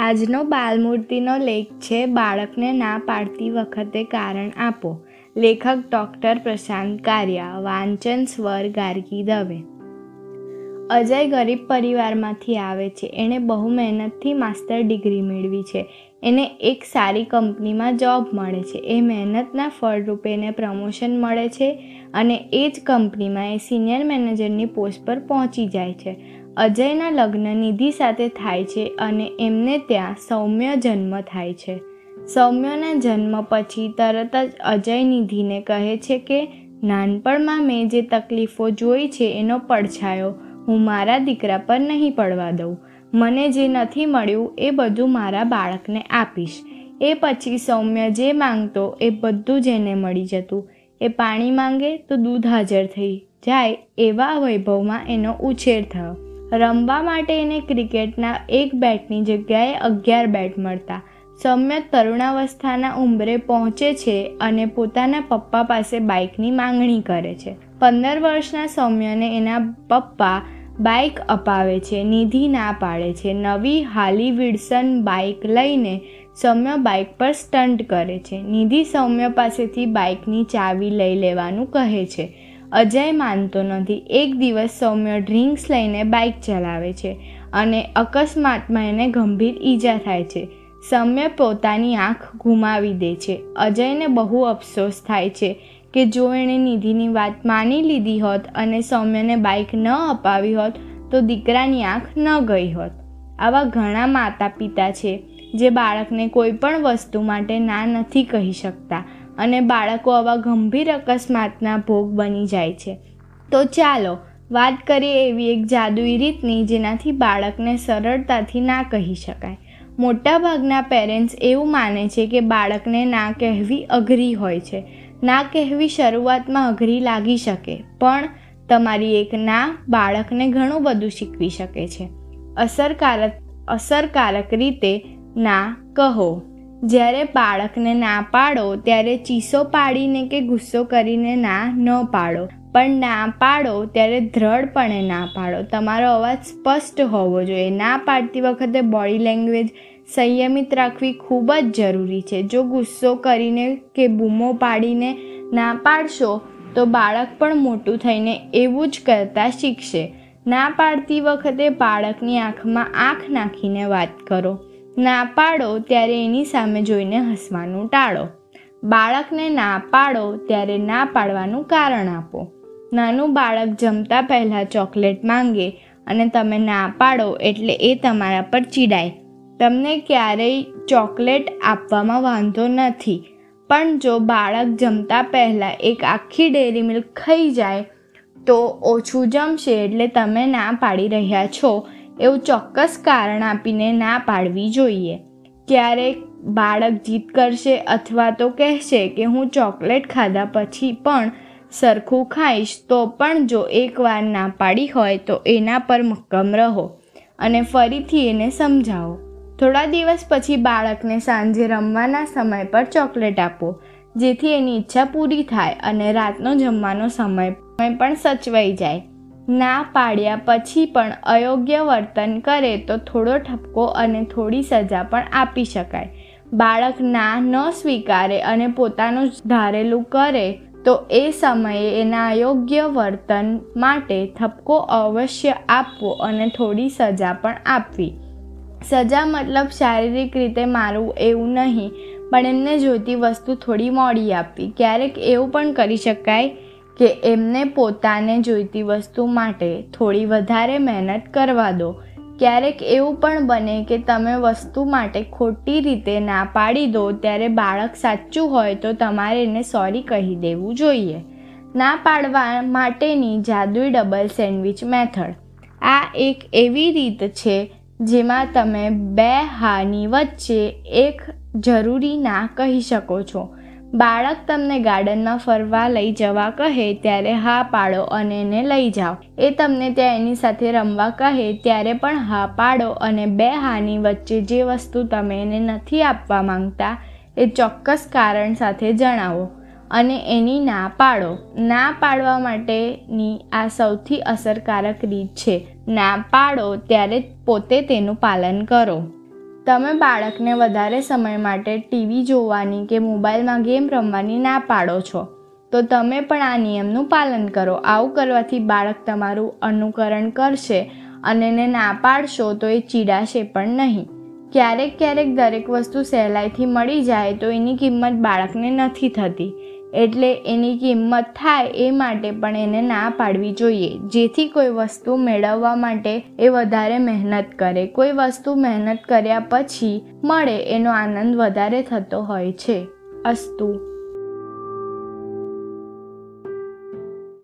આજનો બાલમૂર્તિનો લેખ છે, બાળકને ના પાડતી વખતે કારણ આપો. લેખક ડૉક્ટર પ્રશાંત કારિયા, વાંચન સ્વર ગાર્ગી દવે. અજય ગરીબ પરિવારમાંથી આવે છે. એણે બહુ મહેનતથી માસ્ટર ડિગ્રી મેળવી છે. એને એક સારી કંપનીમાં જોબ મળે છે. એ મહેનતના ફળરૂપે એને પ્રમોશન મળે છે અને એ જ કંપનીમાં એ સિનિયર મેનેજરની પોસ્ટ પર પહોંચી જાય છે. અજયના લગ્ન નિધિ સાથે થાય છે અને એમને ત્યાં સૌમ્ય જન્મ થાય છે. સૌમ્યના જન્મ પછી તરત જ અજય નિધિને કહે છે કે, નાનપણમાં મેં જે તકલીફો જોઈ છે એનો પડછાયો. હું મારા દીકરા પર નહીં પડવા દઉં. મને જે નથી મળ્યું એ બધું મારા બાળકને આપીશ. એ પછી સૌમ્ય જે માંગતો એ બધું જ એને મળી જતું. એ પાણી માંગે તો દૂધ હાજર થઈ જાય એવા વૈભવમાં એનો ઉછેર થયો. રમવા માટે એને ક્રિકેટના એક બેટની જગ્યાએ અગિયાર બેટ મળતા. સૌમ્ય તરુણાવસ્થાના ઉંમરે પહોંચે છે અને પોતાના પપ્પા પાસે બાઇકની માંગણી કરે છે. પંદર વર્ષના સૌમ્યને એના પપ્પા બાઇક અપાવે છે, નિધિ ના પાડે છે. નવી હાલી વિડસન બાઇક લઈને સૌમ્ય બાઇક પર સ્ટન્ટ કરે છે. નિધિ સૌમ્ય પાસેથી બાઇકની ચાવી લઈ લેવાનું કહે છે. અજય માનતો નથી. એક દિવસ સૌમ્ય ડ્રિંક્સ લઈને બાઇક ચલાવે છે અને અકસ્માતમાં એને ગંભીર ઈજા થાય છે. સૌમ્ય પોતાની આંખ ગુમાવી દે છે. અજયને બહુ અફસોસ થાય છે કે જો એણે નિધિની વાત માની લીધી હોત અને સૌમ્યને બાઇક ન અપાવી હોત, તો દીકરાની આંખ ન ગઈ હોત. આવા ઘણા માતા પિતા છે, જે બાળકને કોઈ પણ વસ્તુ માટે ના નથી કહી શકતા અને બાળકો આવા ગંભીર અકસ્માતના ભોગ બની જાય છે. તો ચાલો, વાત કરીએ એવી એક જાદુઈ રીતની જેનાથી બાળકને સરળતાથી ના કહી શકાય. મોટાભાગના પેરેન્ટ્સ એવું માને છે કે બાળકને ના કહેવી અઘરી હોય છે. ના કહેવી શરૂઆતમાં અઘરી લાગી શકે, પણ તમારી એક ના બાળકને ઘણું બધું શીખવી શકે છે. અસરકારક અસરકારક રીતે ના કહો. જ્યારે બાળકને ના પાડો, ત્યારે ચીસો પાડીને કે ગુસ્સો કરીને ના ન પાડો. પણ ના પાડો, ત્યારે દ્રઢપણે ના પાડો. તમારો અવાજ સ્પષ્ટ હોવો જોઈએ. ના પાડતી વખતે બોડી લેંગ્વેજ સંયમિત રાખવી ખૂબ જ જરૂરી છે. જો ગુસ્સો કરીને કે બૂમો પાડીને ના પાડશો, તો બાળક પણ મોટું થઈને એવું જ કરતાં શીખશે. ના પાડતી વખતે બાળકની આંખમાં આંખ નાખીને વાત કરો. ના પાડો ત્યારે એની સામે જોઈને હસવાનું ટાળો. બાળકને ના પાડો ત્યારે ના પાડવાનું કારણ આપો. નાનું બાળક જમતા પહેલાં ચોકલેટ માંગે અને તમે ના પાડો એટલે એ તમારા પર ચીડાય. તમને ક્યારેય ચોકલેટ આપવામાં વાંધો નથી. પણ જો બાળક જમતા પહેલાં એક આખી ડેરી મિલ્ક ખાઈ જાય, તો ઓછું જમશે એટલે તમે ના પાડી રહ્યા છો. એવું ચોક્કસ કારણ આપીને ના પાડવી જોઈએ. ક્યારેક બાળક જીદ કરશે અથવા તો કહેશે કે હું ચોકલેટ ખાધા પછી પણ સરખું ખાઈશ, તો પણ જો એકવાર ના પાડી હોય તો એના પર મક્કમ રહો અને ફરીથી એને સમજાવો. થોડા દિવસ પછી બાળકને સાંજે રમવાના સમય પર ચોકલેટ આપો, જેથી એની ઈચ્છા પૂરી થાય અને રાતનો જમવાનો સમય પણ સચવાઈ જાય. ના પાડ્યા પછી પણ અયોગ્ય વર્તન કરે તો થોડો ઠપકો અને થોડી સજા પણ આપી શકાય. બાળક ના ન સ્વીકારે અને પોતાનું ધારેલું કરે તો એ સમયે એના અયોગ્ય વર્તન માટે ઠપકો અવશ્ય આપવો અને થોડી સજા પણ આપવી. સજા મતલબ શારીરિક રીતે મારવું એવું નહીં, પણ એમને જોઈતી વસ્તુ થોડી મોડી આપવી. ક્યારેક એવું પણ કરી શકાય કે એમને પોતાને જોઈતી વસ્તુ માટે થોડી વધારે મહેનત કરવા દો. ક્યારેક એવું પણ બને કે તમે વસ્તુ માટે ખોટી રીતે ના પાડી દો, ત્યારે બાળક સાચું હોય તો તમારે એને સોરી કહી દેવું જોઈએ. ના પાડવા માટેની જાદુઈ ડબલ સેન્ડવિચ મેથડ. આ એક એવી રીત છે જેમાં તમે બે હાની વચ્ચે એક જરૂરી ના કહી શકો છો. બાળક તમને ગાર્ડનમાં ફરવા લઈ જવા કહે ત્યારે હા પાડો અને એને લઈ જાઓ. એ તમને ત્યાં એની સાથે રમવા કહે ત્યારે પણ હા પાડો અને બે હાની વચ્ચે જે વસ્તુ તમે એને નથી આપવા માંગતા, એ ચોક્કસ કારણ સાથે જણાવો. અને એની ના પાડો. ના પાડવા માટેની આ સૌથી અસરકારક રીત છે. ના પાડો ત્યારે પોતે તેનું પાલન કરો. તમે બાળકને વધારે સમય માટે ટીવી જોવાની કે મોબાઈલમાં ગેમ રમવાની ના પાડો છો, તો તમે પણ આ નિયમનું પાલન કરો. આવું કરવાથી બાળક તમારું અનુકરણ કરશે અને એને ના પાડશો તો એ ચીડાશે પણ નહીં. ક્યારેક ક્યારેક દરેક વસ્તુ સહેલાઈથી મળી જાય તો એની કિંમત બાળકને નથી થતી. એટલે એની કિંમત થાય એ માટે પણ એને ના પાડવી જોઈએ. જેથી કોઈ વસ્તુ મેળવવા માટે એ વધારે મહેનત કરે. કોઈ વસ્તુ મહેનત કર્યા પછી મળે એનો આનંદ વધારે થતો હોય છે. અસ્તુ